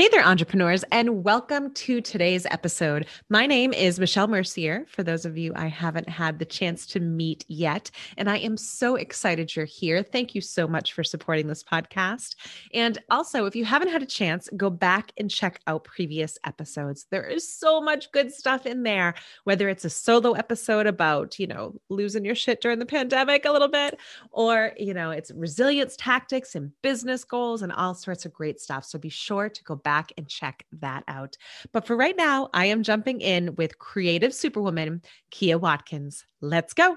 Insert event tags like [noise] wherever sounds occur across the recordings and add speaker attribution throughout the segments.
Speaker 1: Hey there, entrepreneurs, and welcome to today's episode. My name is Michelle Mercier, for those of you I haven't had the chance to meet yet. And I am so excited you're here. Thank you so much for supporting this podcast. And also, if you haven't had a chance, go back and check out previous episodes. There is so much good stuff in there, whether it's a solo episode about, you know, losing your shit during the pandemic a little bit, or, you know, it's resilience tactics and business goals and all sorts of great stuff. So be sure to go back back and check that out. But for right now, I am jumping in with creative superwoman, Kyia Watkins. Let's go.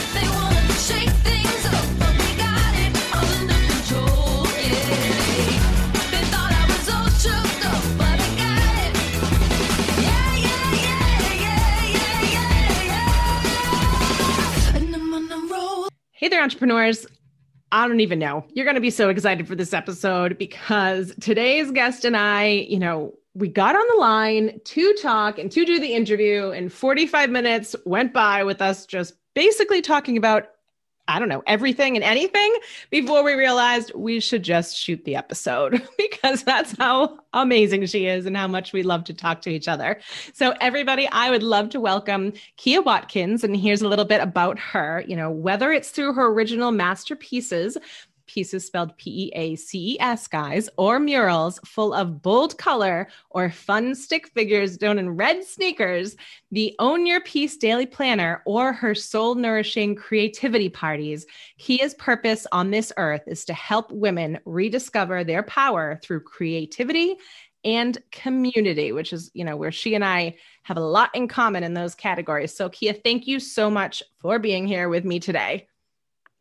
Speaker 1: Hey there, entrepreneurs. I don't even know. You're going to be so excited for this episode because today's guest and I, you know, we got on the line to talk and to do the interview, and 45 minutes went by with us just basically talking about I don't know, everything and anything before we realized we should just shoot the episode [laughs] because that's how amazing she is and how much we love to talk to each other. So, everybody, I would love to welcome Kyia Watkins. And here's a little bit about her. You know, whether it's through her original masterpieces, pieces spelled P E A C E S, guys, or murals full of bold color or fun stick figures done in red sneakers, the Own Your Peace daily planner, or her soul nourishing creativity parties, Kyia's purpose on this earth is to help women rediscover their power through creativity and community, which is, you know, where she and I have a lot in common in those categories. So, Kyia, thank you so much for being here with me today.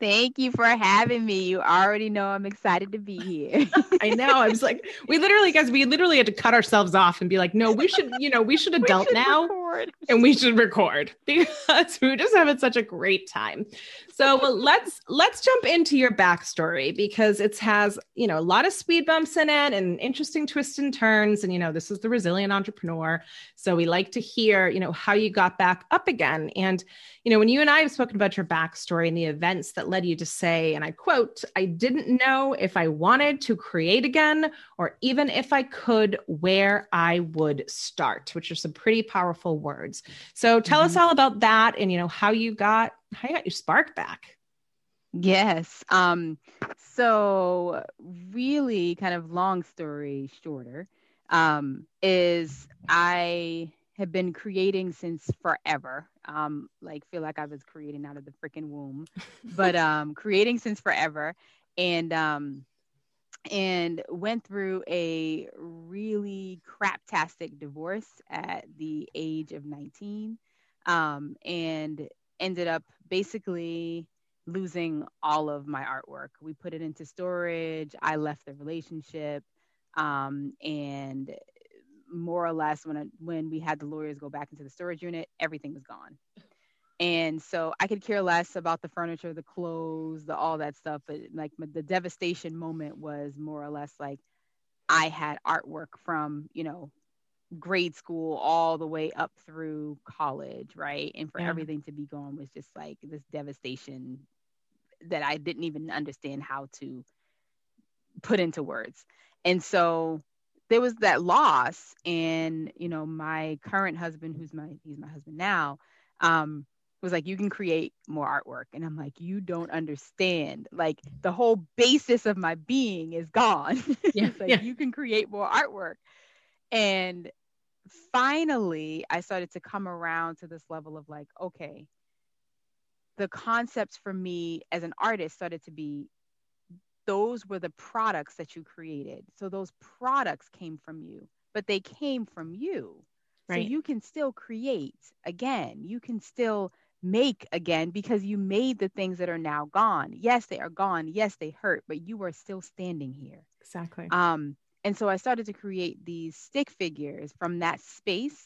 Speaker 2: Thank you for having me. You already know I'm excited to be here.
Speaker 1: I know. I was like, [laughs] we literally, guys, we literally had to cut ourselves off and be like, no, we should, you know, we should [laughs] adult we should now record. and we should record [laughs] because we are just having such a great time. So well, let's let's jump into your backstory because it has, you know, a lot of speed bumps in it and interesting twists and turns. And you know, this is the resilient entrepreneur. So we like to hear, you know, how you got back up again. And you know, when you and I have spoken about your backstory and the events that led you to say, and I quote, I didn't know if I wanted to create again or even if I could, where I would start, which are some pretty powerful words. So tell mm-hmm. us all about that and, you know, how you got, how you got your spark back.
Speaker 2: Yes. Um, so really kind of long story shorter, um, is I have been creating since forever. Um, like feel like I was creating out of the freaking womb, but [laughs] um, creating since forever, and um, and went through a really craptastic divorce at the age of 19, um, and ended up basically losing all of my artwork. We put it into storage. I left the relationship, um, and more or less when I, when we had the lawyers go back into the storage unit, everything was gone. And so I could care less about the furniture, the clothes, the all that stuff. But like the devastation moment was more or less like I had artwork from you know grade school all the way up through college, right? And for yeah. everything to be gone was just like this devastation that I didn't even understand how to put into words. And so there was that loss and you know my current husband who's my he's my husband now um was like you can create more artwork and i'm like you don't understand like the whole basis of my being is gone [laughs] yeah, like yeah. you can create more artwork and finally i started to come around to this level of like okay the concepts for me as an artist started to be those were the products that you created. So those products came from you, but they came from you. Right. So you can still create again. You can still make again because you made the things that are now gone. Yes, they are gone. Yes, they hurt, but you are still standing here.
Speaker 1: Exactly.
Speaker 2: Um, and so I started to create these stick figures from that space.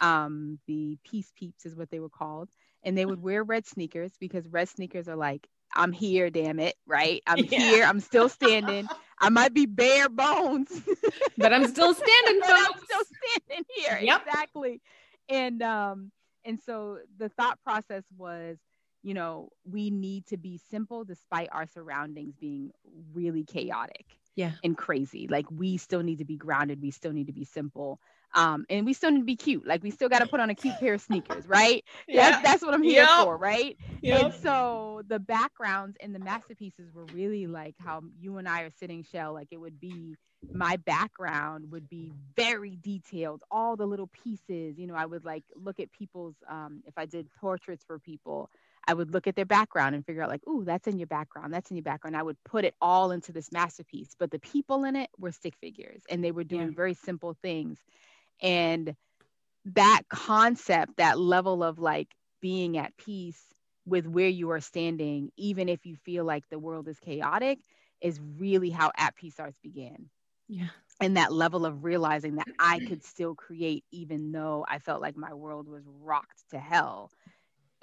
Speaker 2: Um, the peace peeps is what they were called. And they would wear red sneakers because red sneakers are like, I'm here, damn it, right? I'm [laughs] yeah. here, I'm still standing. I might be bare bones, [laughs]
Speaker 1: but I'm still standing, [laughs]
Speaker 2: but I'm still standing here. Yep. Exactly. And um, and so the thought process was, you know, we need to be simple despite our surroundings being really chaotic
Speaker 1: yeah.
Speaker 2: and crazy. Like we still need to be grounded. We still need to be simple. Um, and we still need to be cute. Like we still got to put on a cute pair of sneakers, right? yeah. [laughs] That's, that's what I'm here yep. for, right? Yep. And so the backgrounds and the masterpieces were really like how you and I are sitting, Shell. Like it would be my background would be very detailed, all the little pieces. You know, I would like look at people's um, if I did portraits for people, I would look at their background and figure out like, oh, that's in your background, that's in your background. I would put it all into this masterpiece, but the people in it were stick figures and they were doing yeah. very simple things. And that concept, that level of like being at peace with where you are standing, even if you feel like the world is chaotic, is really how At Peace Arts began.
Speaker 1: Yeah.
Speaker 2: And that level of realizing that I could [clears throat] still create, even though I felt like my world was rocked to hell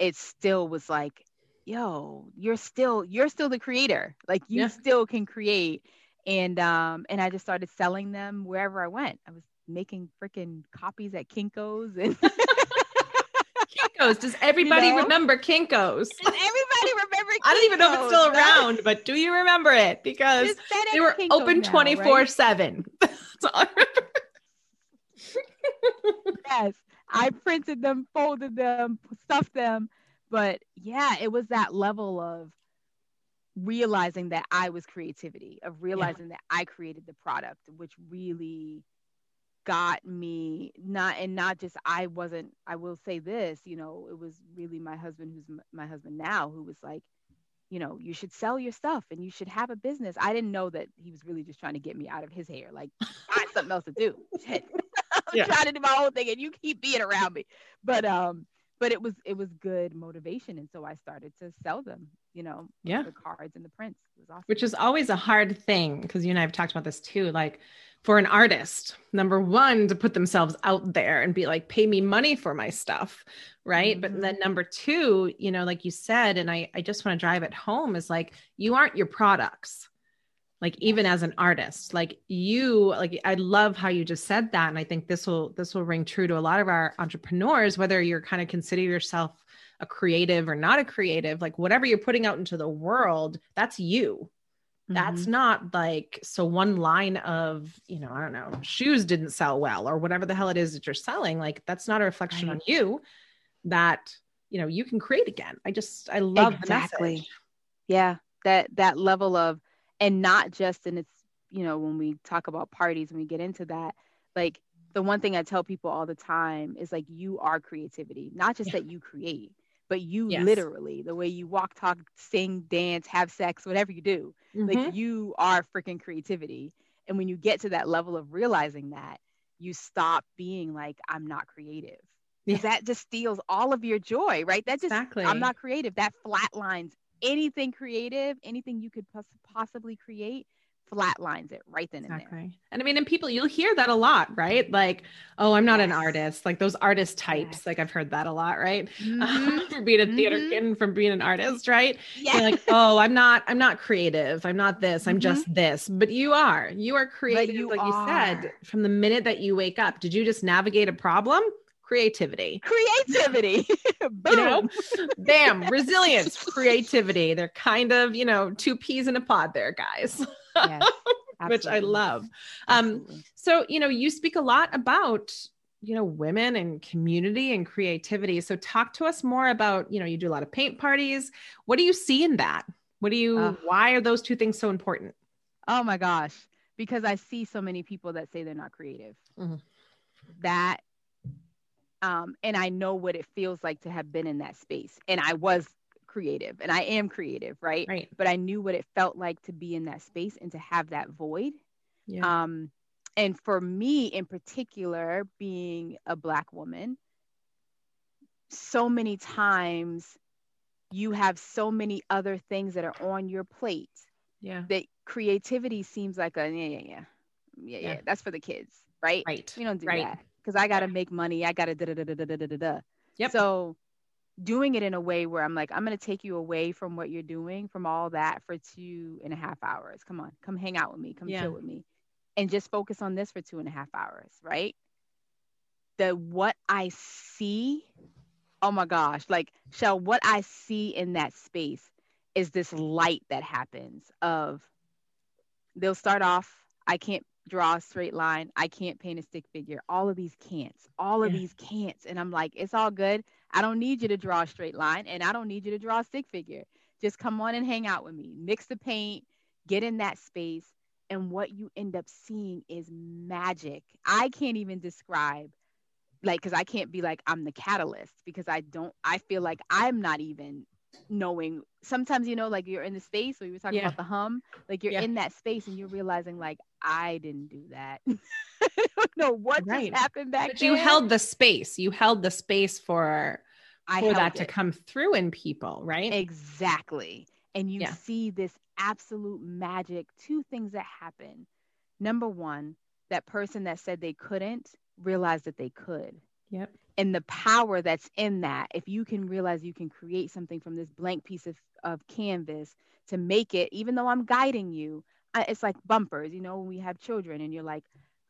Speaker 2: it still was like, yo, you're still you're still the creator. Like you yeah. still can create. And um and I just started selling them wherever I went. I was making freaking copies at Kinko's and [laughs]
Speaker 1: Kinko's. Does [laughs] everybody you know? remember Kinko's?
Speaker 2: Does everybody remember Kinko's? [laughs]
Speaker 1: I don't even know if it's still around, but do you remember it? Because they were Kinko's open 24 7. That's all I remember.
Speaker 2: yes. I printed them, folded them, stuffed them. But yeah, it was that level of realizing that I was creativity, of realizing yeah. that I created the product, which really got me not and not just I wasn't I will say this, you know, it was really my husband who's my husband now who was like, you know, you should sell your stuff and you should have a business. I didn't know that he was really just trying to get me out of his hair, like find something else to do. Shit. Yeah. trying to do my own thing and you keep being around me. But um but it was it was good motivation and so I started to sell them, you know,
Speaker 1: yeah.
Speaker 2: the cards and the prints. It was awesome.
Speaker 1: Which is always a hard thing because you and I have talked about this too. Like for an artist, number one, to put themselves out there and be like, pay me money for my stuff. Right. Mm-hmm. But then number two, you know, like you said, and I, I just want to drive it home is like, you aren't your products like even as an artist like you like i love how you just said that and i think this will this will ring true to a lot of our entrepreneurs whether you're kind of consider yourself a creative or not a creative like whatever you're putting out into the world that's you mm-hmm. that's not like so one line of you know i don't know shoes didn't sell well or whatever the hell it is that you're selling like that's not a reflection right. on you that you know you can create again i just i love exactly
Speaker 2: yeah that that level of and not just in its you know when we talk about parties and we get into that like the one thing i tell people all the time is like you are creativity not just yeah. that you create but you yes. literally the way you walk talk sing dance have sex whatever you do mm-hmm. like you are freaking creativity and when you get to that level of realizing that you stop being like i'm not creative yeah. that just steals all of your joy right that just exactly. i'm not creative that flatlines anything creative, anything you could pos- possibly create, flatlines it right then exactly. and there.
Speaker 1: And I mean, and people, you'll hear that a lot, right? Like, oh, I'm not yes. an artist. Like those artist types. Yes. Like I've heard that a lot, right? [laughs] Mm-hmm. from being a theater mm-hmm. kid and from being an artist, right? Yeah. You're like, [laughs] oh, I'm not, I'm not creative. I'm not this. I'm mm-hmm. just this. But you are. You are creative, you like are. you said, from the minute that you wake up. Did you just navigate a problem? Creativity.
Speaker 2: Creativity. [laughs] [laughs]
Speaker 1: you know, [laughs] bam, resilience, creativity. They're kind of, you know, two peas in a pod there, guys. Yes, Which I love. Um, so, you know, you speak a lot about you know women and community and creativity so talk to us more about you know you do a lot of paint parties what do you see in that what do you uh, why are those two things so important
Speaker 2: oh my gosh because i see so many people that say they're not creative mm-hmm. that um, and I know what it feels like to have been in that space. And I was creative and I am creative, right?
Speaker 1: Right.
Speaker 2: But I knew what it felt like to be in that space and to have that void. Yeah. Um, and for me in particular, being a Black woman, so many times you have so many other things that are on your plate
Speaker 1: Yeah.
Speaker 2: That creativity seems like a yeah, yeah, yeah. Yeah, yeah.
Speaker 1: Yeah.
Speaker 2: That's for the kids, right?
Speaker 1: Right.
Speaker 2: We don't do
Speaker 1: Right.
Speaker 2: that. Because I gotta make money. I gotta da da da da da da da da.
Speaker 1: Yep.
Speaker 2: So doing it in a way where I'm like, I'm gonna take you away from what you're doing, from all that for two and a half hours. Come on, come hang out with me, come
Speaker 1: Yeah.
Speaker 2: chill with me. And just focus on this for two and a half hours, right? The what I see, oh my gosh, like Shell, what I see in that space is this light that happens of they'll start off, I can't draw a straight line, I can't paint a stick figure. All of these can'ts, all of
Speaker 1: Yeah.
Speaker 2: these can'ts. And I'm like, it's all good. I don't need you to draw a straight line and I don't need you to draw a stick figure. Just come on and hang out with me. Mix the paint, get in that space. And what you end up seeing is magic. I can't even describe, like, because I can't be like, I'm the catalyst because I don't, I feel like I'm not even knowing. Sometimes, you know, like you're in the space, you were talking
Speaker 1: Yeah.
Speaker 2: about the hum, like you're
Speaker 1: Yeah.
Speaker 2: in that space and you're realizing, like, I didn't do that. [laughs] I don't know what
Speaker 1: Right.
Speaker 2: just happened back
Speaker 1: But you held the space. You held the space for
Speaker 2: I
Speaker 1: for that to come through in people, right?
Speaker 2: Exactly. And you
Speaker 1: Yeah.
Speaker 2: see this absolute magic. Two things that happen. Number one, that person that said they couldn't realized that they could.
Speaker 1: Yep.
Speaker 2: And the power that's in that, if you can realize you can create something from this blank piece of, of canvas to make it, even though I'm guiding you, it's like bumpers, you know, when we have children and you're like,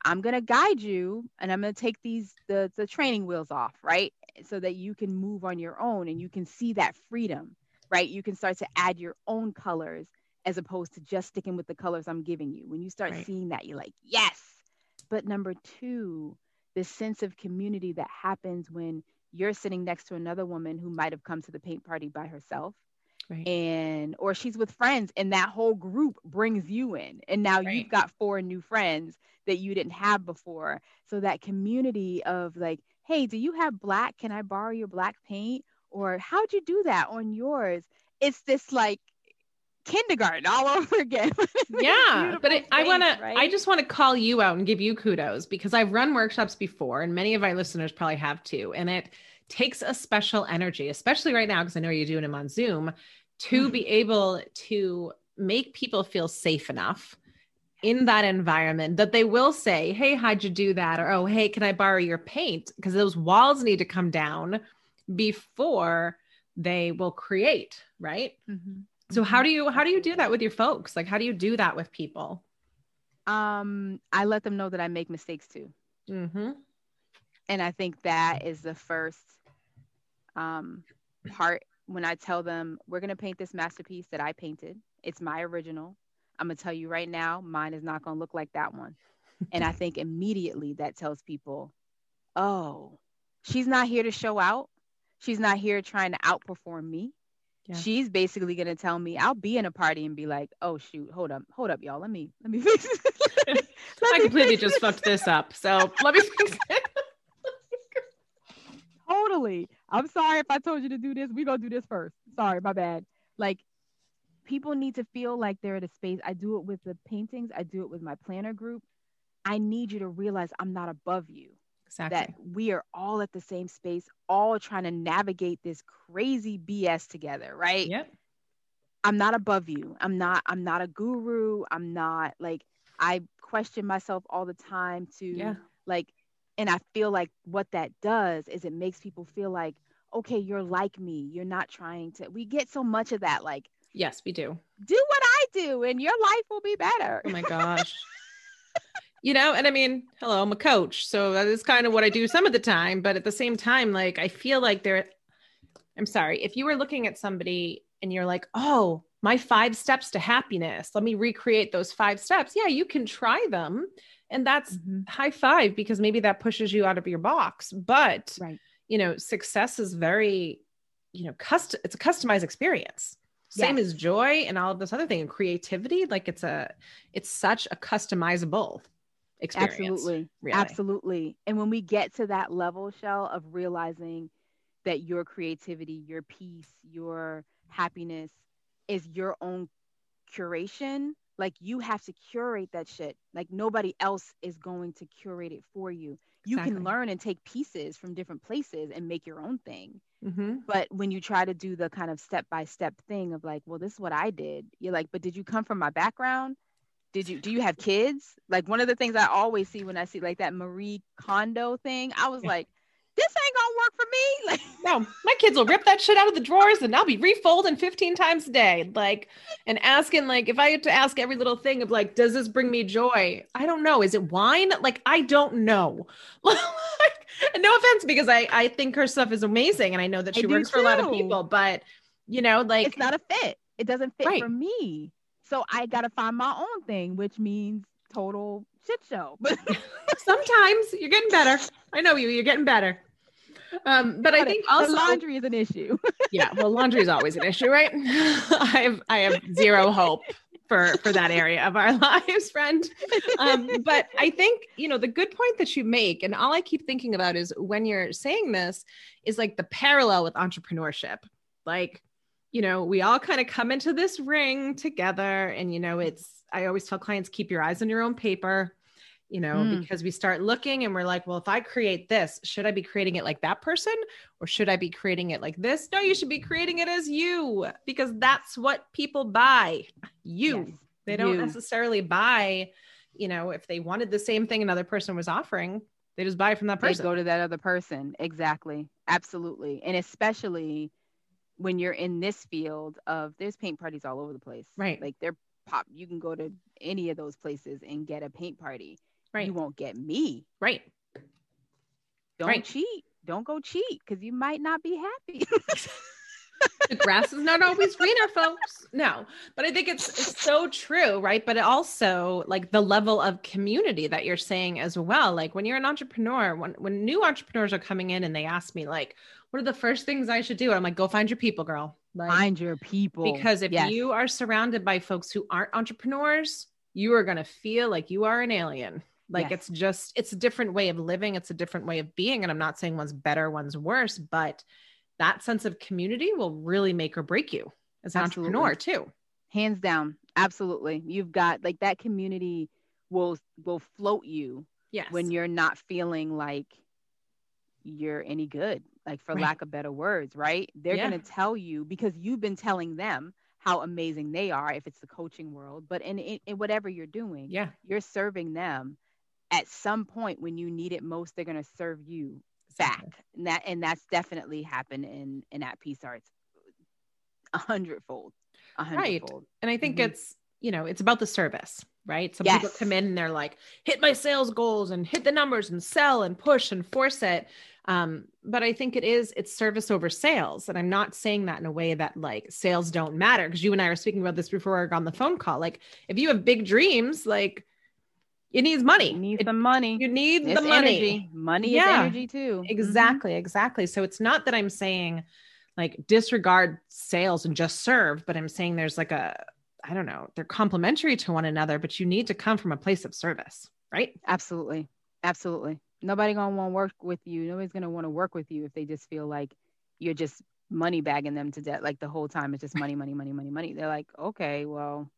Speaker 2: I'm going to guide you and I'm going to take these, the, the training wheels off, right? So that you can move on your own and you can see that freedom, right? You can start to add your own colors as opposed to just sticking with the colors I'm giving you. When you start
Speaker 1: Right.
Speaker 2: seeing that, you're like, yes. But number two, this sense of community that happens when you're sitting next to another woman who might have come to the paint party by herself
Speaker 1: Right.
Speaker 2: and or she's with friends and that whole group brings you in and now
Speaker 1: Right.
Speaker 2: you've got four new friends that you didn't have before. So that community of like hey do you have black? Can i borrow your black paint? Or how'd you do that on yours? It's this like kindergarten all [laughs] over again. [laughs]
Speaker 1: Yeah but it, i want to i just want to call you out and give you kudos because i've run workshops before and many of my listeners probably have too and it takes a special energy especially right now because i know you're doing them on zoom to
Speaker 2: Mhm.
Speaker 1: be able to make people feel safe enough in that environment that they will say hey how'd you do that or oh hey can i borrow your paint because those walls need to come down before they will create right
Speaker 2: Mhm.
Speaker 1: so how do you how do you do that with your folks? Like how do you do that with people?
Speaker 2: um i let them know that i make mistakes too
Speaker 1: Mm-hmm.
Speaker 2: And i think that is the first um, part when i tell them we're going to paint this masterpiece that i painted it's my original i'm going to tell you right now mine is not going to look like that one and i [laughs] think immediately that tells people oh she's not here to show out she's not here trying to outperform me
Speaker 1: Yeah.
Speaker 2: she's basically going to tell me i'll be in a party and be like oh shoot hold up hold up y'all let me let me fix this. Let me- let
Speaker 1: I completely just fucked this up. So let me fix it.
Speaker 2: Totally. I'm sorry if I told you to do this. We're gonna do this first. Sorry, my bad. Like people need to feel like they're at a space. I do it with the paintings, I do it with my planner group. I need you to realize I'm not above you.
Speaker 1: Exactly.
Speaker 2: That we are all at the same space, all trying to navigate this crazy BS together, right?
Speaker 1: Yep.
Speaker 2: I'm not above you. I'm not I'm not a guru. I'm not like I question myself all the time to
Speaker 1: Yeah.
Speaker 2: like and I feel like what that does is it makes people feel like okay, you're like me. You're not trying to we get so much of that like
Speaker 1: Yes, we do.
Speaker 2: do what I do and your life will be better.
Speaker 1: Oh my [laughs] gosh. you know, and I mean, hello, I'm a coach. So that is kind of what I do some of the time. But at the same time, like I feel like they're I'm sorry, if you were looking at somebody and you're like, oh, my five steps to happiness, let me recreate those five steps. Yeah, you can try them. And that's
Speaker 2: Mhm.
Speaker 1: high five because maybe that pushes you out of your box. But
Speaker 2: Right.
Speaker 1: you know, success is very, you know, custom it's a customized experience. Same
Speaker 2: Yes.
Speaker 1: as joy and all of this other thing and creativity. Like it's a it's such a customizable experience.
Speaker 2: Absolutely.
Speaker 1: really.
Speaker 2: Absolutely. And when we get to that level, Shell, of realizing that your creativity, your peace, your happiness is your own curation like you have to curate that shit like nobody else is going to curate it for you you
Speaker 1: Exactly.
Speaker 2: can learn and take pieces from different places and make your own thing
Speaker 1: Mm-hmm.
Speaker 2: but when you try to do the kind of step by step thing of like well this is what i did you're like but did you come from my background did you do you have kids like one of the things i always see when i see like that marie kondo thing i was
Speaker 1: Yeah. [laughs]
Speaker 2: like this ain't gonna work for me [laughs] like
Speaker 1: No, my kids will rip that shit out of the drawers and I'll be refolding 15 times a day. Like, and asking, like, if I had to ask every little thing of, like, does this bring me joy? I don't know. Is it wine? Like, I don't know. [laughs] like, and no offense, because I, I think her stuff is amazing and I know that she works for a lot of people, but, you know, like,
Speaker 2: it's not a fit it doesn't fit
Speaker 1: Right.
Speaker 2: for me so i gotta find my own thing which means total shit show but [laughs]
Speaker 1: sometimes you're getting better. I know you, you're getting better. Um, but I think
Speaker 2: the
Speaker 1: also
Speaker 2: laundry is an issue. [laughs]
Speaker 1: Yeah well laundry is always an issue right? [laughs] I have i have zero hope for for that area of our [laughs] lives friend. Um, but i think you know the good point that you make and all i keep thinking about is when you're saying this is like the parallel with entrepreneurship. Like you know we all kind of come into this ring together and you know it's i always tell clients keep your eyes on your own paper you know
Speaker 2: Mm.
Speaker 1: because we start looking and we're like well if i create this should i be creating it like that person or should I be creating it like this? No, you should be creating it as you because that's what people buy. You.
Speaker 2: Yes,
Speaker 1: they don't
Speaker 2: you.
Speaker 1: necessarily buy, you know, if they wanted the same thing another person was offering, they just buy from that
Speaker 2: they
Speaker 1: person.
Speaker 2: go to that other person exactly absolutely and especially when you're in this field of there's paint parties all over the place
Speaker 1: Right.
Speaker 2: like they're pop you can go to any of those places and get a paint party
Speaker 1: right.
Speaker 2: you won't get me
Speaker 1: right.
Speaker 2: don't
Speaker 1: Right.
Speaker 2: cheat don't go cheat because you might not be happy [laughs]
Speaker 1: the grass is not always greener, folks. No, but I think it's it's so true, right? But also like the level of community that you're saying as well. Like when you're an entrepreneur, when when new entrepreneurs are coming in and they ask me like, what are the first things I should do? I'm like, go find your people, girl. Like,
Speaker 2: find your people
Speaker 1: because if
Speaker 2: Yes.
Speaker 1: you are surrounded by folks who aren't entrepreneurs, you are going to feel like you are an alien. Like
Speaker 2: Yes.
Speaker 1: it's just it's a different way of living, it's a different way of being and I'm not saying one's better, one's worse, but that sense of community will really make or break you as an
Speaker 2: Absolutely.
Speaker 1: entrepreneur too.
Speaker 2: hands down absolutely you've got like that community will will float you
Speaker 1: Yes.
Speaker 2: when you're not feeling like you're any good, like for
Speaker 1: Right.
Speaker 2: lack of better words, right? They're
Speaker 1: Yeah.
Speaker 2: going to tell you because you've been telling them how amazing they are if it's the coaching world, but in, in, in whatever you're doing,
Speaker 1: yeah.
Speaker 2: you're serving them. At some point when you need it most, they're going to serve you back. And that and that's definitely happened in in at Peace Arts a hundredfold. A
Speaker 1: Right. And I think
Speaker 2: Mhm.
Speaker 1: it's, you know, it's about the service, right? Some people come in and they're like, hit my sales goals and hit the numbers and sell and push and force it. Um, but I think it is, it's service over sales. And I'm not saying that in a way that like sales don't matter. Cause you and I were speaking about this before on the phone call. Like if you have big dreams, like it needs money.
Speaker 2: You need
Speaker 1: It-
Speaker 2: some money.
Speaker 1: you need
Speaker 2: It's
Speaker 1: the money.
Speaker 2: energy. Money
Speaker 1: Yeah.
Speaker 2: is energy too. Mhm.
Speaker 1: Exactly, exactly. So it's not that I'm saying like disregard sales and just serve, but I'm saying there's like a, I don't know, they're complementary to one another, but you need to come from a place of service, right?
Speaker 2: Absolutely. Absolutely. Nobody gonna want to work with you. Nobody's gonna want to work with you if they just feel like you're just money bagging them to death. Like the whole time it's just money, money, money, money, money. They're like, okay, well,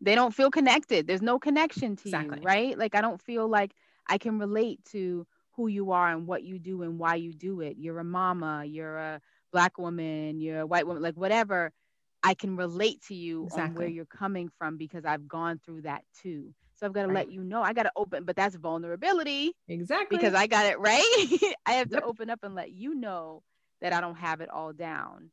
Speaker 2: they don't feel connected. There's no connection to
Speaker 1: Exactly.
Speaker 2: you, right? Like I don't feel like I can relate to who you are and what you do and why you do it. You're a mama, you're a black woman, you're a white woman, like whatever. I can relate to you on where you're coming from because I've gone through that too. So I've got to
Speaker 1: Right.
Speaker 2: let you know. I got to open, but that's vulnerability
Speaker 1: Exactly.
Speaker 2: because I got it right. [laughs] I have to
Speaker 1: Yep.
Speaker 2: open up and let you know that I don't have it all down.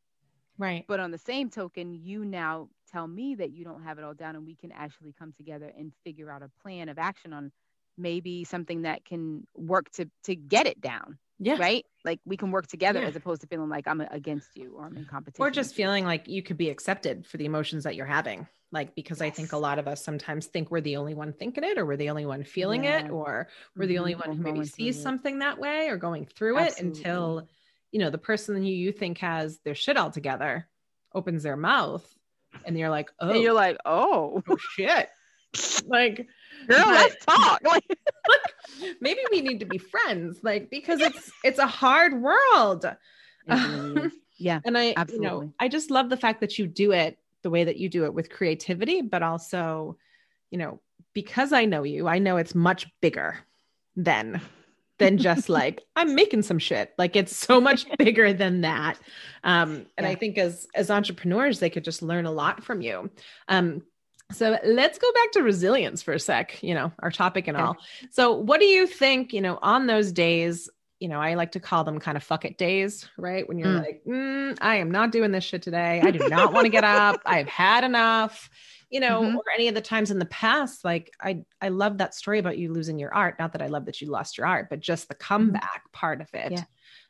Speaker 1: right.
Speaker 2: But on the same token, you now tell me that you don't have it all down, and we can actually come together and figure out a plan of action on maybe something that can work to to get it down,
Speaker 1: Yeah.
Speaker 2: right? Like we can work together
Speaker 1: Yeah.
Speaker 2: as opposed to feeling like I'm against you or I'm in competition.
Speaker 1: Or just feeling like you could be accepted for the emotions that you're having. Like, because I think a lot of us sometimes think we're the only one thinking it, or we're the only one feeling it, or we're the only
Speaker 2: Mhm.
Speaker 1: one who maybe sees
Speaker 2: it.
Speaker 1: something that way or going through it until you know the person who you think has their shit all together opens their mouth and you're like oh,
Speaker 2: and you're oh. like, oh,
Speaker 1: oh shit. [laughs] Like
Speaker 2: girl,
Speaker 1: but
Speaker 2: let's talk. [laughs] Like,
Speaker 1: maybe we need to be friends like because it's it's a hard world.
Speaker 2: Really um, yeah,
Speaker 1: and i you know i just love the fact that you do it the way that you do it with creativity but also you know, because I know you, I know it's much bigger than than just like I'm making some shit. Like it's so much [laughs] bigger than that. Um, and yeah. I think as as entrepreneurs, they could just learn a lot from you. Um, so let's go back to resilience for a sec, you know, our topic and all. So what do you think, you know, on those days, you know, I like to call them kind of fuck it days, right? When you're mm. like, mm, I am not doing this shit today. I do not want to get up. [laughs] I've had enough you know, mm-hmm. or any of the times in the past, like I I love that story about you losing your art. Not that I love that you lost your art, but just the mm-hmm. comeback mm-hmm. part of it. Yeah.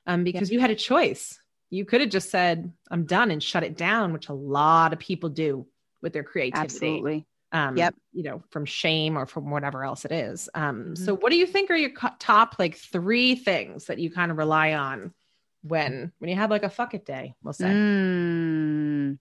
Speaker 1: Um, because yeah. you had a choice. You could have just said, I'm done and shut it down, which a lot of people do with their creativity.
Speaker 2: Absolutely.
Speaker 1: Um, yep. you know, from shame or from whatever else it is. Um, mm-hmm. so what do you think are your top like three things that you kind of rely on when when you have like a fuck it day, we'll say?
Speaker 2: Mm.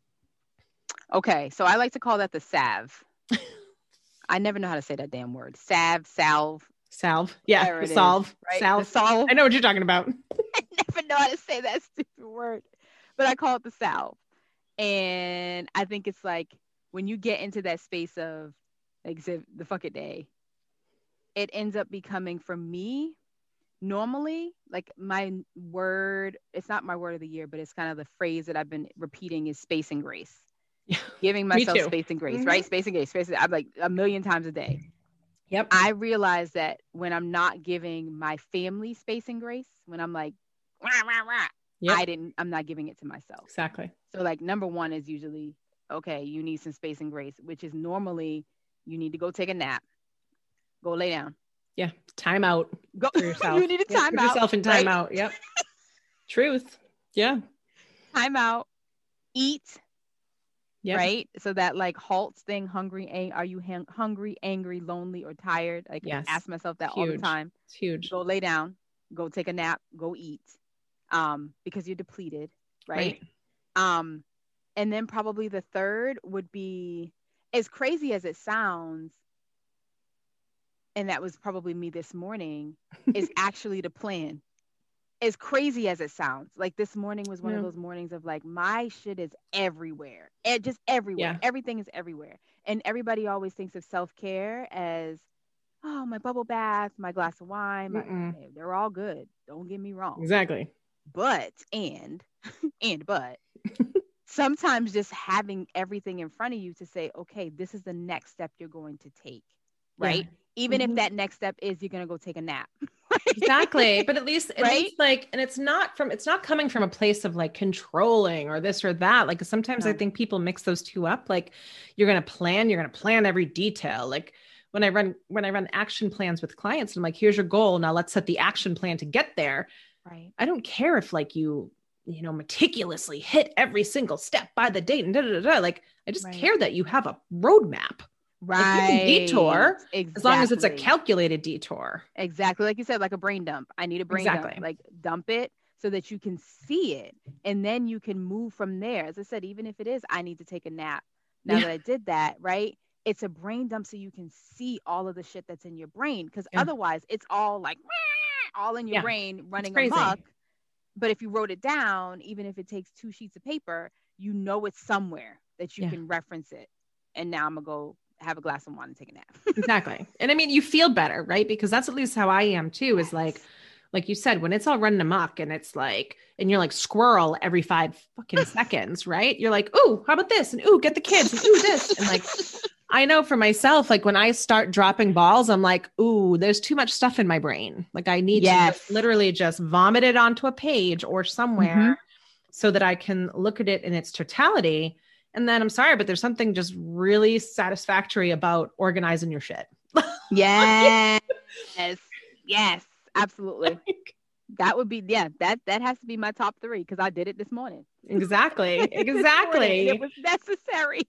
Speaker 2: Okay, so I like to call that the salve. [laughs] I never know how to say that damn word. Salve, salve.
Speaker 1: Salve. Yeah, solve.
Speaker 2: Is, right? Salve. The solve.
Speaker 1: I know what you're talking about. [laughs]
Speaker 2: I never know how to say that stupid word, but I call it the salve. And I think it's like when you get into that space of like the fuck it day, it ends up becoming for me normally like my word it's not my word of the year but it's kind of the phrase that i've been repeating is space and grace [laughs] giving myself space and grace, mm-hmm. right? Space and grace, space. I'm like a million times a day.
Speaker 1: Yep.
Speaker 2: I realize that when I'm not giving my family space and grace, when I'm like, rah, rah, rah, yep. I didn't, I'm not giving it to myself.
Speaker 1: Exactly.
Speaker 2: So like number one is usually, okay, you need some space and grace, which is normally you need to go take a nap, go lay down.
Speaker 1: Yeah. Time out.
Speaker 2: Go for [laughs] yourself. you need a time
Speaker 1: yeah,
Speaker 2: out.
Speaker 1: yourself in time right? out. Yep. Truth. Yeah.
Speaker 2: Time out. Eat Right. So that like halts thing, hungry, ang- are you hang- hungry, angry, lonely, or tired? Like yes. ask myself that huge. all the time.
Speaker 1: It's huge.
Speaker 2: Go lay down, go take a nap, go eat. Um, because you're depleted, right? right? Um, and then probably the third would be as crazy as it sounds, and that was probably me this morning, is [laughs] actually the plan as crazy as it sounds, like this morning was one yeah. of those mornings of like my shit is everywhere, and just everywhere. Yeah. Everything is everywhere, and everybody always thinks of self care as, oh, my bubble bath, my glass of wine. My, they're all good. Don't get me wrong.
Speaker 1: Exactly.
Speaker 2: But and [laughs] and but [laughs] sometimes just having everything in front of you to say, okay, this is the next step you're going to take, right? Yeah even mm-hmm. if that next step is you're gonna go take a nap [laughs]
Speaker 1: exactly but at least at right? least like and it's not from it's not coming from a place of like controlling or this or that like sometimes no. i think people mix those two up like you're gonna plan you're gonna plan every detail like when i run when i run action plans with clients i'm like here's your goal now let's set the action plan to get there
Speaker 2: right
Speaker 1: i don't care if like you you know meticulously hit every single step by the date and da, da, da, da. like i just right. care that you have a roadmap
Speaker 2: Right.
Speaker 1: detour. Exactly. As long as it's a calculated detour.
Speaker 2: Exactly. Like you said, like a brain dump. I need a brain exactly. dump. Like dump it so that you can see it. And then you can move from there. As I said, even if it is, I need to take a nap. Now yeah. that I did that, right? It's a brain dump so you can see all of the shit that's in your brain. Because yeah. otherwise, it's all like all in your yeah. brain running amok. But if you wrote it down, even if it takes two sheets of paper, you know it's somewhere that you can reference it. And now I'm gonna go have a glass of wine and take a nap. [laughs]
Speaker 1: exactly. And I mean, you feel better, right? Because that's at least how I am too, is like, like you said, when it's all running amok and it's like, and you're like squirrel every five fucking [laughs] seconds, right? You're like, ooh, how about this? And ooh, get the kids. And ooh, this. And like, [laughs] I know for myself, like when I start dropping balls, I'm like, ooh, there's too much stuff in my brain. Like I need yes. to literally just vomit it onto a page or somewhere mm-hmm. so that I can look at it in its totality and then I'm sorry, but there's something just really satisfactory about organizing your shit. [laughs]
Speaker 2: yes. yes. Yes. Absolutely. [laughs] that would be yeah, that that has to be my top three because I did it this morning.
Speaker 1: Exactly. [laughs] Exactly.
Speaker 2: it was necessary.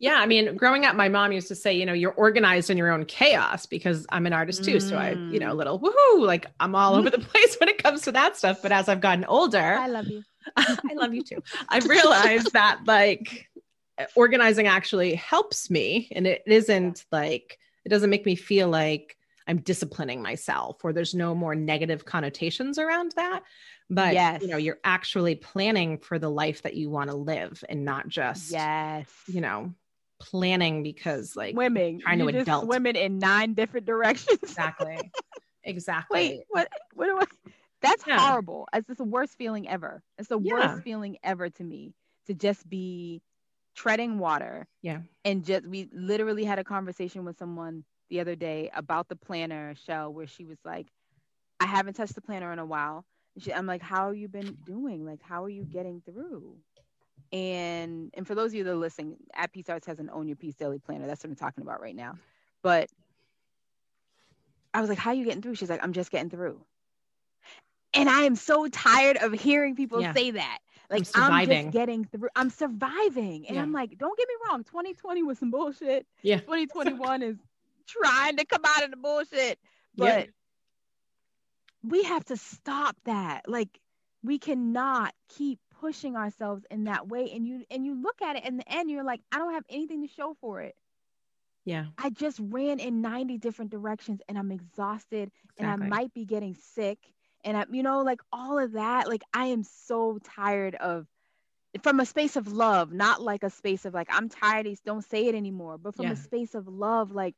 Speaker 1: yeah. I mean, growing up, my mom used to say, you know, you're organized in your own chaos because I'm an artist too. Mm. So I, you know, a little woohoo, like I'm all over the place when it comes to that stuff. But as I've gotten older, I
Speaker 2: love you.
Speaker 1: I love you too. [laughs] I've realized that like organizing actually helps me and it isn't like it doesn't make me feel like I'm disciplining myself or there's no more negative connotations around that. But yes. you know, you're actually planning for the life that you want to live and not just
Speaker 2: yes,
Speaker 1: you know, planning because like
Speaker 2: swimming,
Speaker 1: trying to
Speaker 2: You're just
Speaker 1: adult.
Speaker 2: swimming in nine different directions.
Speaker 1: exactly, [laughs] exactly.
Speaker 2: Wait, what? What do I? That's
Speaker 1: Yeah.
Speaker 2: horrible. It's just the worst feeling ever. It's the
Speaker 1: Yeah.
Speaker 2: worst feeling ever to me to just be treading water.
Speaker 1: Yeah.
Speaker 2: And just we literally had a conversation with someone the other day about the planner shell where she was like, I haven't touched the planner in a while. And she, I'm like, how you been doing? Like, how are you getting through? And and for those of you that are listening, at Peace Arts has an Own Your Peace Daily Planner. That's what I'm talking about right now. But I was like, how are you getting through? She's like, I'm just getting through. And I am so tired of hearing people
Speaker 1: Yeah.
Speaker 2: say that. Like I'm,
Speaker 1: surviving.
Speaker 2: just getting through. I'm surviving. And
Speaker 1: Yeah.
Speaker 2: I'm like, don't get me wrong, 2020 was some bullshit.
Speaker 1: Yeah.
Speaker 2: 2021 is trying to come out of the bullshit. But
Speaker 1: Yep.
Speaker 2: we have to stop that. Like we cannot keep pushing ourselves in that way. And you and you look at it in the end, you're like, I don't have anything to show for it.
Speaker 1: Yeah,
Speaker 2: I just ran in 90 different directions and I'm exhausted and I might be getting sick. And I, you know, like all of that, like I am so tired of from a space of love, not like a space of like, I'm tired, Ace, don't say it anymore, but from
Speaker 1: Yeah.
Speaker 2: a space of love, like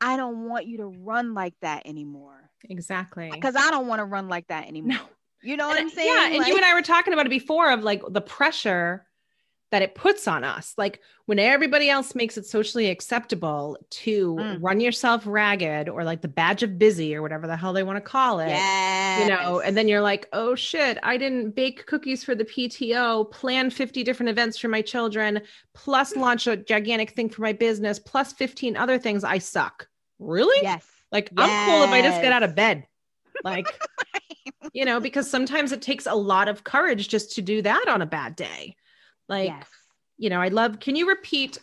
Speaker 2: I don't want you to run like that anymore.
Speaker 1: exactly.
Speaker 2: Because I don't want to run like that anymore.
Speaker 1: No.
Speaker 2: You know what
Speaker 1: And-
Speaker 2: I'm saying?
Speaker 1: Yeah, and you and I were talking about it before of like the pressure that it puts on us. Like when everybody else makes it socially acceptable to
Speaker 2: Mm.
Speaker 1: run yourself ragged or like the badge of busy or whatever the hell they want to call it.
Speaker 2: yes.
Speaker 1: You know, and then you're like, oh shit, I didn't bake cookies for the PTO, plan 50 different events for my children, plus launch a gigantic thing for my business, plus 15 other things. I suck. Really?
Speaker 2: yes.
Speaker 1: Like I'm cool if I just get out of bed. Like, [laughs] you know, because sometimes it takes a lot of courage just to do that on a bad day. Like,
Speaker 2: yes.
Speaker 1: you know, I love, can you repeat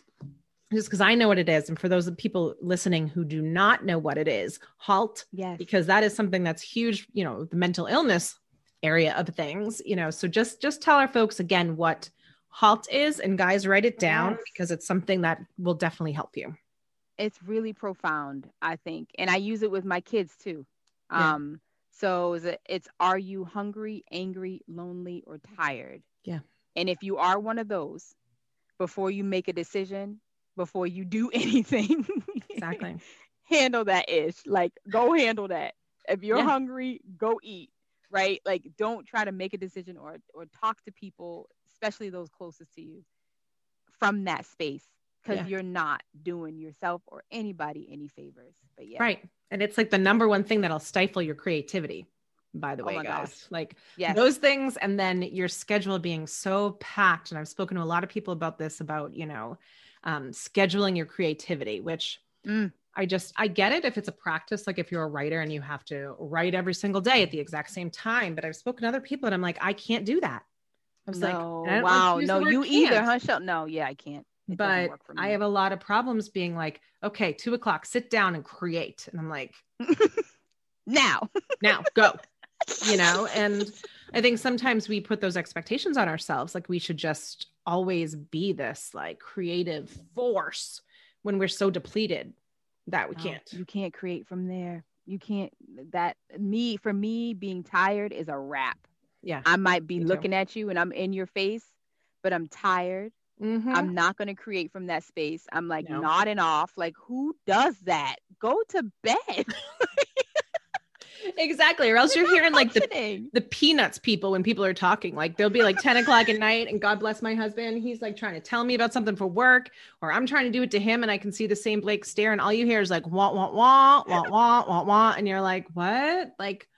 Speaker 1: just because I know what it is? And for those people listening who do not know what it is, halt,
Speaker 2: Yes.
Speaker 1: because that is something that's huge, you know, the mental illness area of things, you know. So just just tell our folks again what halt is and guys write it down
Speaker 2: Yes.
Speaker 1: because it's something that will definitely help you.
Speaker 2: it's really profound i think and i use it with my kids too
Speaker 1: Yeah.
Speaker 2: um so is it- it's are you hungry angry lonely or tired
Speaker 1: Yeah.
Speaker 2: And if you are one of those before you make a decision before you do [laughs] anything
Speaker 1: Exactly. [laughs]
Speaker 2: handle that ish like go handle that if you're
Speaker 1: Yeah.
Speaker 2: hungry go eat right like don't try to make a decision or or talk to people especially those closest to you from that space because
Speaker 1: Yeah.
Speaker 2: you're not doing yourself or anybody any favors but yeah
Speaker 1: Right. And it's like the number one thing that'll stifle your creativity, by the
Speaker 2: Oh
Speaker 1: way,
Speaker 2: my
Speaker 1: guys.
Speaker 2: gosh.
Speaker 1: Like
Speaker 2: yes
Speaker 1: those things. And then your schedule being so packed. And I've spoken to a lot of people about this, about, you know, um, scheduling your creativity, which
Speaker 2: Mm.
Speaker 1: I just, I get it if it's a practice, like if you're a writer and you have to write every single day at the exact same time. But I've spoken to other people and I'm like, I can't do that. I was like,
Speaker 2: no
Speaker 1: and I
Speaker 2: wow
Speaker 1: to use the
Speaker 2: no you either
Speaker 1: can't.
Speaker 2: huh Shel- no yeah i can't It
Speaker 1: but
Speaker 2: work for
Speaker 1: I have a lot of problems being like, okay, two o'clock, sit down and create. And I'm like, [laughs]
Speaker 2: now [laughs]
Speaker 1: now go you know and i think sometimes we put those expectations on ourselves like we should just always be this like creative force when we're so depleted that we
Speaker 2: No,
Speaker 1: can't
Speaker 2: you can't create from there you can't that me for me being tired is a wrap
Speaker 1: yeah
Speaker 2: I might be
Speaker 1: Me too.
Speaker 2: looking at you and I'm in your face, but I'm tired.
Speaker 1: Mhm.
Speaker 2: I'm not going to create from that space. I'm like
Speaker 1: No.
Speaker 2: nodding off. Like, who does that? Go to bed. [laughs]
Speaker 1: exactly or else you're hearing like the the peanuts people when people are talking. Like they'll be like 10 o'clock at night and god bless my husband he's like trying to tell me about something for work or i'm trying to do it to him and i can see the same blake stare and all you hear is like wah wah wah wah wah wah wah and you're like what? Like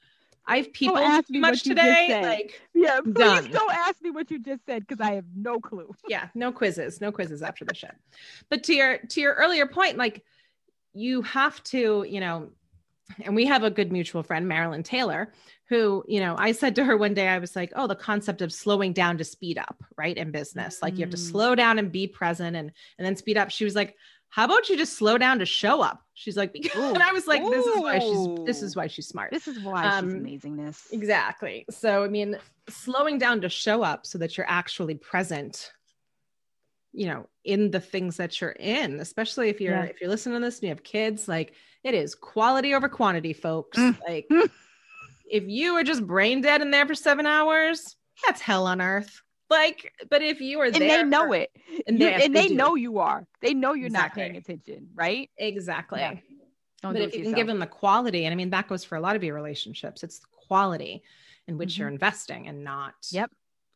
Speaker 1: i've people
Speaker 2: ask
Speaker 1: too
Speaker 2: me
Speaker 1: much
Speaker 2: what you just
Speaker 1: today like
Speaker 2: Yeah, please
Speaker 1: Done.
Speaker 2: don't ask me what you just said because I have no clue.
Speaker 1: yeah no quizzes no quizzes after the show. But to your to your earlier point like you have to you know and we have a good mutual friend marilyn taylor who you know i said to her one day i was like oh the concept of slowing down to speed up right in business like you have to
Speaker 2: Mm.
Speaker 1: slow down and be present and and then speed up she was like how about you just slow down to show up she's like [laughs]
Speaker 2: Ooh.
Speaker 1: and i was like this is why she's this is why she's smart
Speaker 2: This is why
Speaker 1: Um,
Speaker 2: she's amazingness.
Speaker 1: Exactly. So, I mean, slowing down to show up so that you're actually present, you know, in the things that you're in, especially if you're
Speaker 2: Yeah.
Speaker 1: if you're listening to this and you have kids, like it is quality over quantity, folks.
Speaker 2: Mm.
Speaker 1: Like [laughs] if you are just brain dead in there for seven hours, that's hell on earth. like, but if you are
Speaker 2: and
Speaker 1: there,
Speaker 2: they know
Speaker 1: for-
Speaker 2: it,
Speaker 1: and
Speaker 2: You-
Speaker 1: they,
Speaker 2: and they know you are. They know you're not paying attention, right?
Speaker 1: exactly.
Speaker 2: Yeah.
Speaker 1: But if you
Speaker 2: to
Speaker 1: can give them the quality, and I mean that goes for a lot of your relationships, it's the quality in which you're investing and not.
Speaker 2: Mm-hmm. Yep.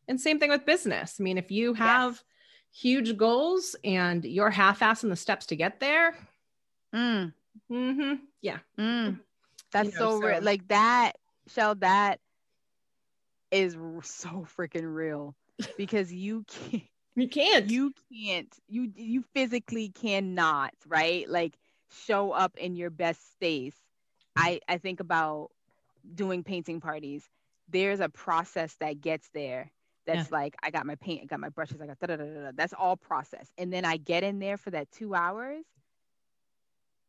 Speaker 1: And same thing with business. I mean, if you have huge goals and you're half-assing the steps to get there,
Speaker 2: Mm,
Speaker 1: hmm yeah,
Speaker 2: mm. That's
Speaker 1: know,
Speaker 2: so real. Like that, Shell. That is so freaking real [laughs] because you can't.
Speaker 1: you can't.
Speaker 2: you can't you you physically cannot right like show up in your best space i i think about doing painting parties there's a process that gets there that's like i got my paint i got my brushes i got da da da da that's all process and then i get in there for that two hours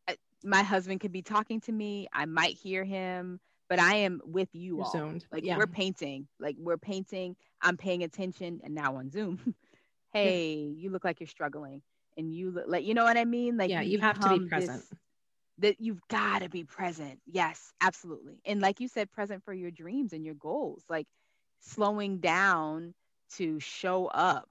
Speaker 2: I- my husband could be talking to me i might hear him but i am with you
Speaker 1: You're
Speaker 2: all
Speaker 1: zoned.
Speaker 2: like
Speaker 1: yeah.
Speaker 2: we're painting like we're painting i'm paying attention and now on zoom [laughs] hey you look like you're struggling and you look like you know what i mean like
Speaker 1: yeah, you have to be present.
Speaker 2: this- that you've got to be present yes absolutely and like you said present for your dreams and your goals like slowing down to show up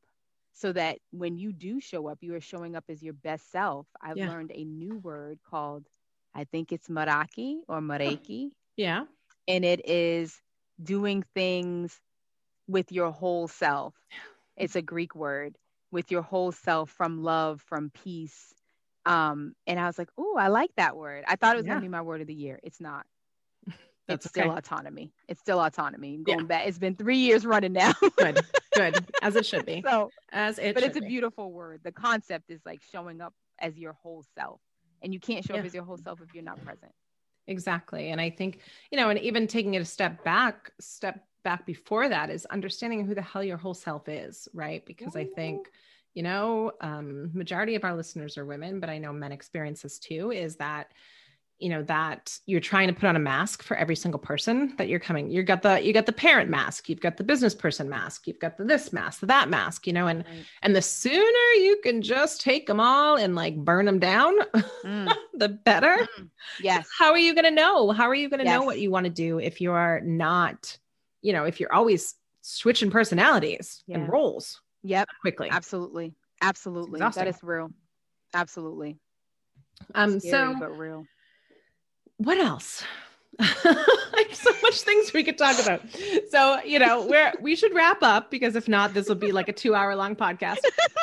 Speaker 2: so that when you do show up you are showing up as your best self i've
Speaker 1: Yeah.
Speaker 2: learned a new word called i think it's maraki or mareki
Speaker 1: Yeah.
Speaker 2: and it is doing things with your whole self. [sighs] It's a Greek word with your whole self from love, from peace. Um, and I was like, oh, I like that word. I thought it was
Speaker 1: Yeah.
Speaker 2: gonna be my word of the year. It's not.
Speaker 1: That's
Speaker 2: it's still autonomy. It's still autonomy.
Speaker 1: Yeah.
Speaker 2: Going back, it's been three years running now. [laughs]
Speaker 1: Good. Good. [laughs] As it should be.
Speaker 2: so,
Speaker 1: As it
Speaker 2: but it's a
Speaker 1: be.
Speaker 2: beautiful word. The concept is like showing up as your whole self, and you can't show up as your whole self if you're not present.
Speaker 1: Exactly. And I think, you know, and even taking it a step back, step back before that is understanding who the hell your whole self is, right? Because I think, you know, um, majority of our listeners are women, but I know men experience this too, is that you know that you're trying to put on a mask for every single person that you're coming you got the you got the parent mask you've got the business person mask you've got the this mask the that mask you know and
Speaker 2: Right.
Speaker 1: and the sooner you can just take them all and like burn them down
Speaker 2: Mm, [laughs]
Speaker 1: the better
Speaker 2: mm. Yes.
Speaker 1: how are you going to know how are you going to know what you want to do if you are not you know if you're always switching personalities
Speaker 2: Yeah.
Speaker 1: and roles
Speaker 2: Yep.
Speaker 1: quickly
Speaker 2: Absolutely. Absolutely. that is real. Absolutely.
Speaker 1: um
Speaker 2: Scary,
Speaker 1: so
Speaker 2: but real.
Speaker 1: What else? [laughs] So much things we could talk about. So you know we're we should wrap up because if not this will be like a two hour long podcast.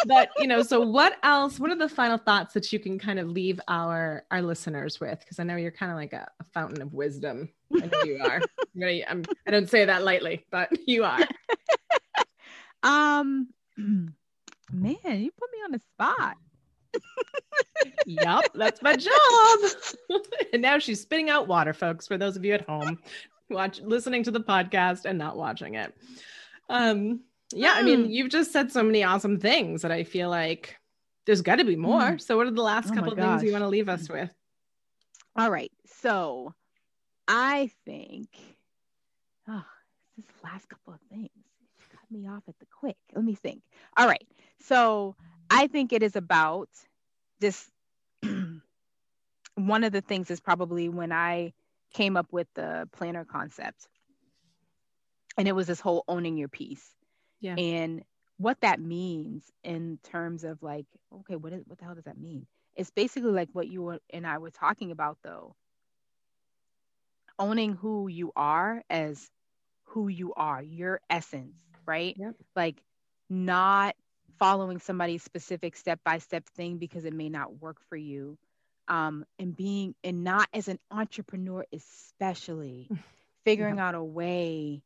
Speaker 1: But you know so what else what are the final thoughts that you can kind of leave our our listeners with? Because i know you're kind of like a, a fountain of wisdom. I know you are. I'm gonna, I'm, i don't say that lightly but you are. [laughs]
Speaker 2: Um [clears throat] man, you put me on the spot.
Speaker 1: Yep that's my job [laughs] and now she's spitting out water folks for those of you at home [laughs] watch listening to the podcast and not watching it um yeah i mean
Speaker 2: Mm.
Speaker 1: you've just said so many awesome things that i feel like there's got to be more
Speaker 2: Mm.
Speaker 1: so what are the last
Speaker 2: Oh
Speaker 1: couple of things you want to leave us with
Speaker 2: All right. So I think oh, this last couple of things. Cut me off at the quick. Let me think. All right. So I think it is about this [clears throat] one of the things is probably when I came up with the planner concept. And it was this whole owning your peace.
Speaker 1: Yeah.
Speaker 2: And what that means in terms of like, okay, what is what the hell does that mean? It's basically like what you were- and I were talking about though. Owning who you are as who you are, your essence, right?
Speaker 1: Yep.
Speaker 2: Like not following somebody's specific step by step thing because it may not work for you. Um, and being and not as an entrepreneur, especially [laughs] figuring out a way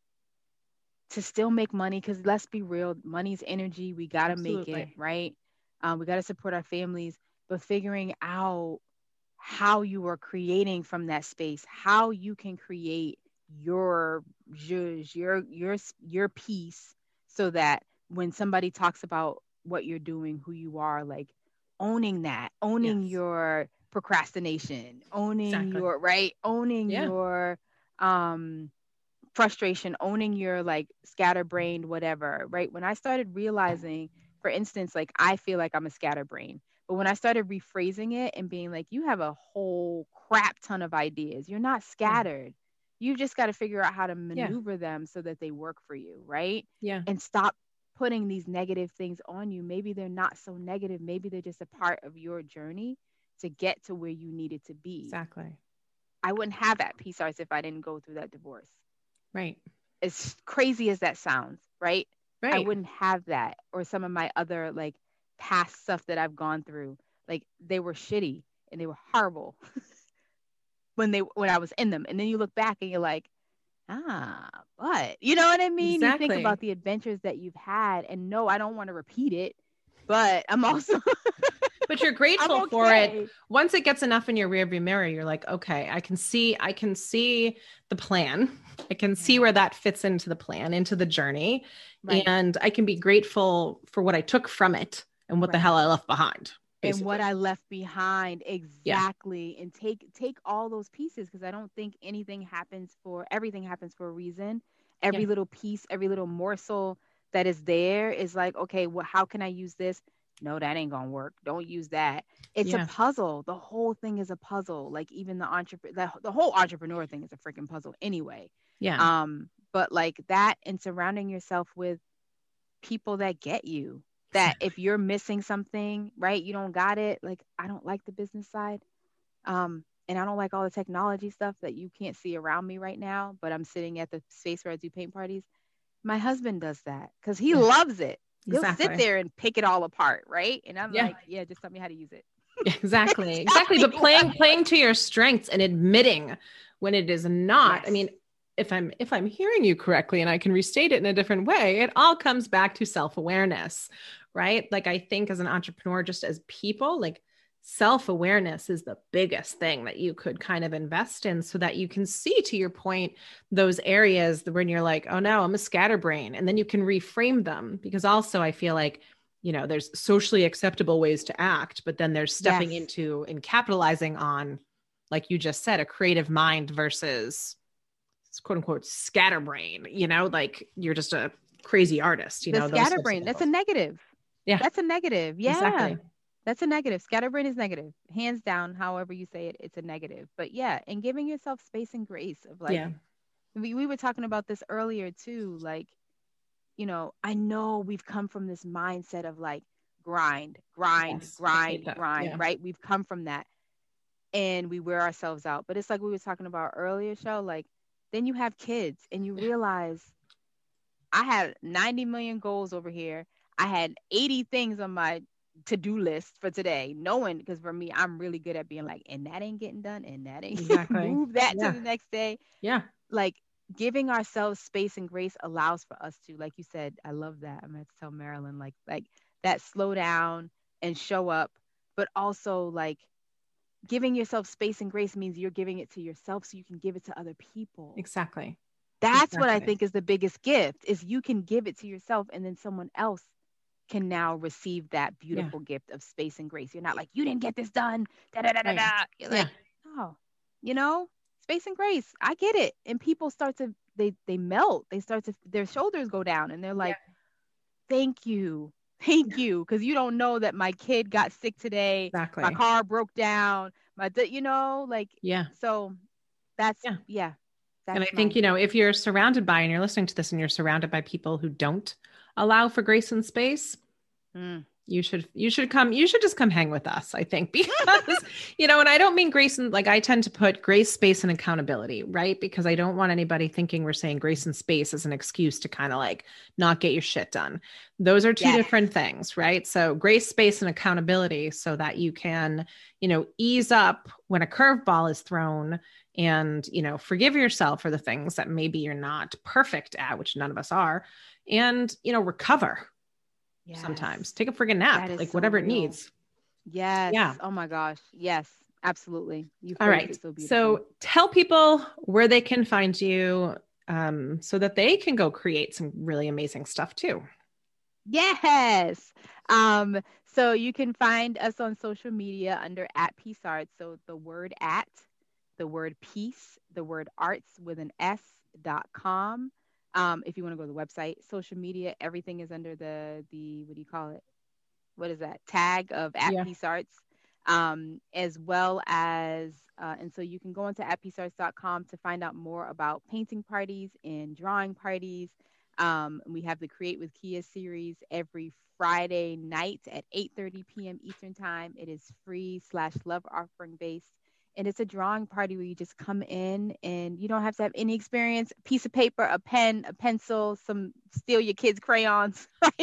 Speaker 2: to still make money because let's be real money's energy we got to make it right um, we got to support our families but figuring out how you are creating from that space how you can create your zhuzh, your your your piece so that when somebody talks about what you're doing who you are like owning that owning
Speaker 1: Yes.
Speaker 2: your procrastination owning
Speaker 1: Exactly.
Speaker 2: your right? Owning
Speaker 1: Yeah.
Speaker 2: your um frustration owning your like scatterbrained whatever right? When i started realizing for instance like i feel like i'm a scatterbrain but when i started rephrasing it and being like you have a whole crap ton of ideas. You're not scattered. You've just got to figure out how to maneuver them so that they work for you right?
Speaker 1: Yeah.
Speaker 2: And stop putting these negative things on you. Maybe they're not so negative. Maybe they're just a part of your journey to get to where you needed to be.
Speaker 1: Exactly.
Speaker 2: I wouldn't have that Peace Arts if I didn't go through that divorce.
Speaker 1: Right.
Speaker 2: As crazy as that sounds, right?
Speaker 1: Right.
Speaker 2: I wouldn't have that or some of my other like past stuff that I've gone through. Like they were shitty and they were horrible [laughs] when they when I was in them. And then you look back and you're like, ah, but you know what I mean?
Speaker 1: Exactly.
Speaker 2: You think about the adventures that you've had and no, I don't want to repeat it, but I'm also [laughs]
Speaker 1: but you're grateful
Speaker 2: I'm
Speaker 1: for it once it gets enough in your rearview mirror you're like okay i can see i can see the plan i can see where that fits into the plan into the journey
Speaker 2: Right.
Speaker 1: and i can be grateful for what i took from it and what the hell i left behind
Speaker 2: and what I left behind exactly and take take all those pieces because I don't think anything happens for everything happens for a reason. Every
Speaker 1: Yeah.
Speaker 2: little piece, every little morsel that is there is like, okay, well, how can I use this? No, that ain't gonna work. Don't use that. It's
Speaker 1: Yeah.
Speaker 2: a puzzle. The whole thing is a puzzle. Like even the entrepreneur, the, the whole entrepreneur thing is a freaking puzzle anyway.
Speaker 1: yeah
Speaker 2: Um, but like that and surrounding yourself with people that get you. That if you're missing something, right, you don't got it. Like I don't like the business side. Um, and I don't like all the technology stuff that you can't see around me right now, but I'm sitting at the space where I do paint parties. My husband does that because he loves it. He'll
Speaker 1: exactly
Speaker 2: sit there and pick it all apart, right? And I'm
Speaker 1: Yeah.
Speaker 2: like, yeah, just tell me how to use it.
Speaker 1: Exactly [laughs] exactly but playing playing to your strengths and admitting when it is not i mean if i'm if i'm hearing you correctly and i can restate it in a different way it all comes back to self-awareness right like i think as an entrepreneur just as people like self-awareness is the biggest thing that you could kind of invest in so that you can see to your point those areas when you're like oh no i'm a scatterbrain and then you can reframe them because also i feel like you know there's socially acceptable ways to act but then there's stepping
Speaker 2: Yes.
Speaker 1: into and capitalizing on like you just said a creative mind versus quote unquote scatterbrain you know like you're just a crazy artist you
Speaker 2: the
Speaker 1: know those types of
Speaker 2: scatterbrain, that's a negative.
Speaker 1: Yeah.
Speaker 2: That's a negative. Yeah.
Speaker 1: exactly
Speaker 2: That's a negative. Scatterbrain is negative. Hands down, however you say it, it's a negative. But yeah, and giving yourself space and grace of like
Speaker 1: yeah
Speaker 2: we, we were talking about this earlier too. Like, you know, I know we've come from this mindset of like grind, grind,
Speaker 1: Yes,
Speaker 2: grind, grind,
Speaker 1: Yeah.
Speaker 2: right? We've come from that and we wear ourselves out. But it's like we were talking about earlier, show, like then you have kids and you realize I had 90 million goals over here. I had 80 things on my to-do list for today, knowing because for me, I'm really good at being like, and that ain't getting done, and that ain't [laughs]
Speaker 1: Exactly.
Speaker 2: move that
Speaker 1: Yeah.
Speaker 2: to the next day.
Speaker 1: yeah
Speaker 2: Like giving ourselves space and grace allows for us to, like you said, I love that. I'm gonna tell Marilyn, like, like that slow down and show up, but also like giving yourself space and grace means you're giving it to yourself so you can give it to other people.
Speaker 1: exactly
Speaker 2: That's what I think is the biggest gift is you can give it to yourself and then someone else can now receive that beautiful gift of space and grace. You're not like, you didn't get this done. Da, da, da, da. You're like, oh, you know, space and grace. I get it. And people start to they they melt. They start to their shoulders go down and they're like, thank you. [laughs] Thank you. Cause you don't know that my kid got sick today.
Speaker 1: exactly
Speaker 2: My car broke down. My you know, like
Speaker 1: yeah
Speaker 2: so that's
Speaker 1: Yeah.
Speaker 2: yeah.
Speaker 1: and I
Speaker 2: that's
Speaker 1: think, you know, if you're surrounded by and you're listening to this and you're surrounded by people who don't allow for grace and space,
Speaker 2: Mm.
Speaker 1: you should you should come you should just come hang with us i think [laughs] because you know and i don't mean grace and like i tend to put grace space and accountability right? Because i don't want anybody thinking we're saying grace and space as an excuse to kind of like not get your shit done. Those are two different things right? So grace space and accountability so that you can you know ease up when a curveball is thrown and you know forgive yourself for the things that maybe you're not perfect at which none of us are and you know recover
Speaker 2: Yes.
Speaker 1: sometimes take a friggin' nap like
Speaker 2: so
Speaker 1: whatever it needs
Speaker 2: Yes.
Speaker 1: Yeah.
Speaker 2: Oh my gosh. Yes. Absolutely. You
Speaker 1: all right
Speaker 2: it so
Speaker 1: so tell people where they can find you um, so that they can go create some really amazing stuff too
Speaker 2: yes. Um, so you can find us on social media under at Peace Arts. So the word at, the word peace, the word arts with an S dot com. Um, if you want to go to the website, social media, everything is under the the what do you call it? What is that tag of at
Speaker 1: Yeah.
Speaker 2: Peace Arts, um, as well as uh, and so you can go into atpeacearts.com to find out more about painting parties and drawing parties. Um, we have the Create with Kyia series every Friday night at 8:30 p.m. Eastern Time. It is free slash love offering based and it's a drawing party where you just come in and you don't have to have any experience. Piece of paper a pen a pencil some steal your kids crayons. [laughs]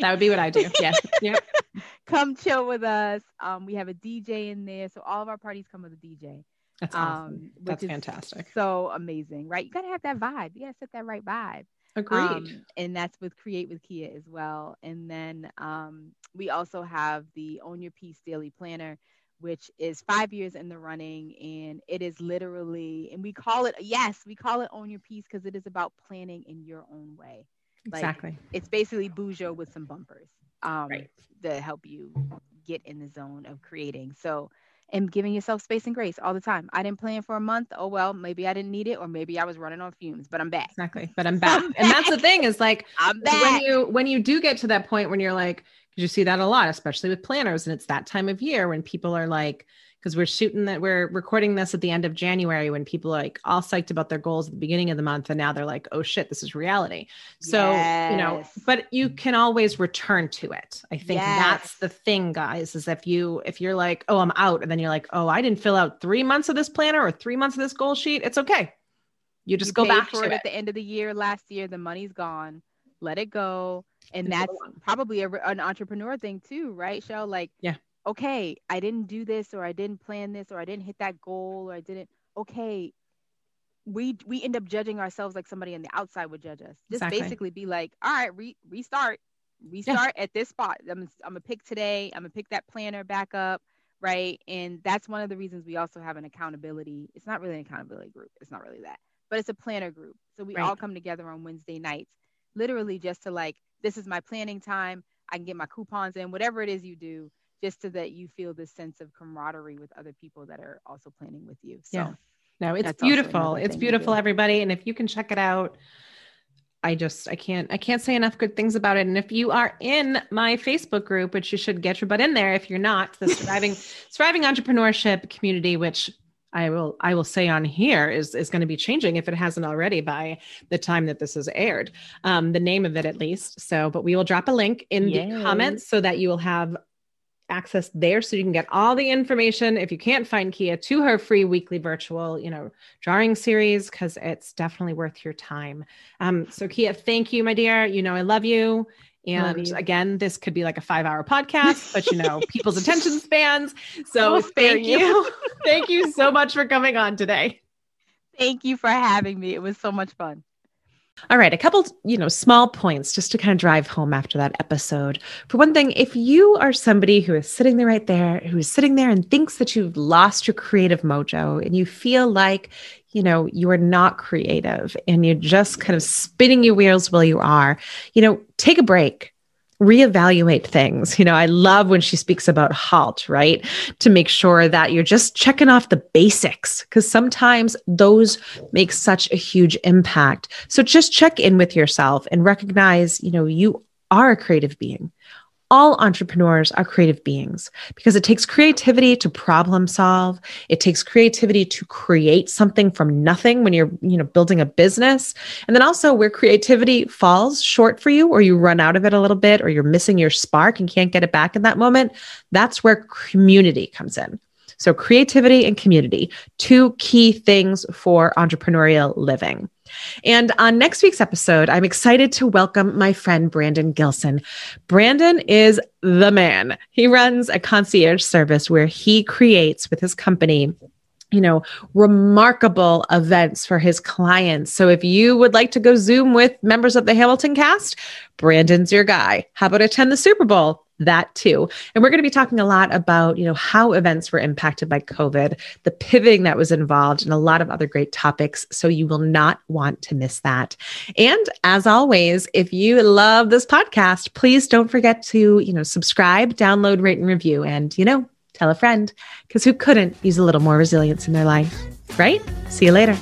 Speaker 1: That would be what i do. Yeah. Yeah. [laughs]
Speaker 2: Come chill with us. Um, we have a dj in there. So all of our parties come with a dj
Speaker 1: that's awesome. Um, that's fantastic.
Speaker 2: so amazing right? You gotta have that vibe. You gotta set that right vibe.
Speaker 1: Agreed. Um,
Speaker 2: and that's with Create with Kyia as well. And then um, we also have the Own Your Peace Daily Planner, which is five years in the running. And it is literally, and we call it, yes, we call it Own Your Peace because it is about planning in your own way.
Speaker 1: Exactly.
Speaker 2: It's basically Bujo with some bumpers um, right. to help you get in the zone of creating. So, and giving yourself space and grace all the time. I didn't plan for a month. Oh well, maybe I didn't need it, or maybe I was running on fumes, but I'm back.
Speaker 1: Exactly. But I'm back. [laughs] I'm and that's the thing is like
Speaker 2: I'm back.
Speaker 1: when you when you do get to that point when you're like, you see that a lot, especially with planners. And it's that time of year when people are like, because we're shooting that we're recording this at the end of January when people are like all psyched about their goals at the beginning of the month and now they're like, oh shit, this is reality. So, yes. you know, but you can always return to it. I think yes. that's the thing, guys, is if you if you're like, oh, I'm out, and then you're like, oh, I didn't fill out three months of this planner or three months of this goal sheet, it's okay. You just you go back
Speaker 2: for
Speaker 1: it,
Speaker 2: it at the end of the year last year, the money's gone. Let it go. And that's probably a, an entrepreneur thing too right Chelle? Like
Speaker 1: yeah.
Speaker 2: okay i didn't do this or i didn't plan this or i didn't hit that goal or i didn't okay. We we end up judging ourselves like somebody on the outside would judge us. Just exactly. basically be like all right re- restart. Restart yeah. at this spot. I'm, I'm gonna pick today. I'm gonna pick that planner back up right? And that's one of the reasons we also have an accountability. It's not really an accountability group. It's not really that but it's a planner group. So we right. all come together on wednesday nights literally just to like this is my planning time. I can get my coupons in, whatever it is you do, just so that you feel this sense of camaraderie with other people that are also planning with you. So,
Speaker 1: yeah. no, it's beautiful. It's beautiful, everybody. And if you can check it out, I just I can't I can't say enough good things about it. And if you are in my Facebook group, which you should get your butt in there, if you're not, the surviving surviving [laughs] entrepreneurship community, which I will I will say on here is is going to be changing if it hasn't already by the time that this is aired. Um, the name of it at least. So, but we will drop a link in Yay. the comments so that you will have access there so you can get all the information if you can't find Kyia to her free weekly virtual, you know, drawing series because it's definitely worth your time. Um, so Kyia, thank you, my dear. You know I love you. And again, this could be like a five hour podcast, but you know, [laughs] people's attention spans. So thank you. you. [laughs] thank you so much for coming on today.
Speaker 2: Thank you for having me. It was so much fun.
Speaker 1: All right, a couple, you know, small points just to kind of drive home after that episode. For one thing, if you are somebody who is sitting there right there, who is sitting there and thinks that you've lost your creative mojo and you feel like you know, you are not creative and you're just kind of spinning your wheels while you are, you know, take a break reevaluate things. You know, I love when she speaks about halt, right? To make sure that you're just checking off the basics because sometimes those make such a huge impact. So just check in with yourself and recognize, you know, you are a creative being all entrepreneurs are creative beings because it takes creativity to problem solve. It takes creativity to create something from nothing when you're you know building a business. And then also where creativity falls short for you or you run out of it a little bit or you're missing your spark and can't get it back in that moment that's where community comes in so creativity and community two key things for entrepreneurial living and on next week's episode, I'm excited to welcome my friend Brandon Gilson. Brandon is the man. He runs a concierge service where he creates with his company you know, remarkable events for his clients. So if you would like to go Zoom with members of the Hamilton cast, Brandon's your guy. How about attend the Super Bowl? That too. And we're going to be talking a lot about, you know, how events were impacted by COVID, the pivoting that was involved, and a lot of other great topics. So you will not want to miss that. And as always, if you love this podcast, please don't forget to, you know, subscribe, download, rate, and review. And, you know, tell a friend because who couldn't use a little more resilience in their life, right? See you later.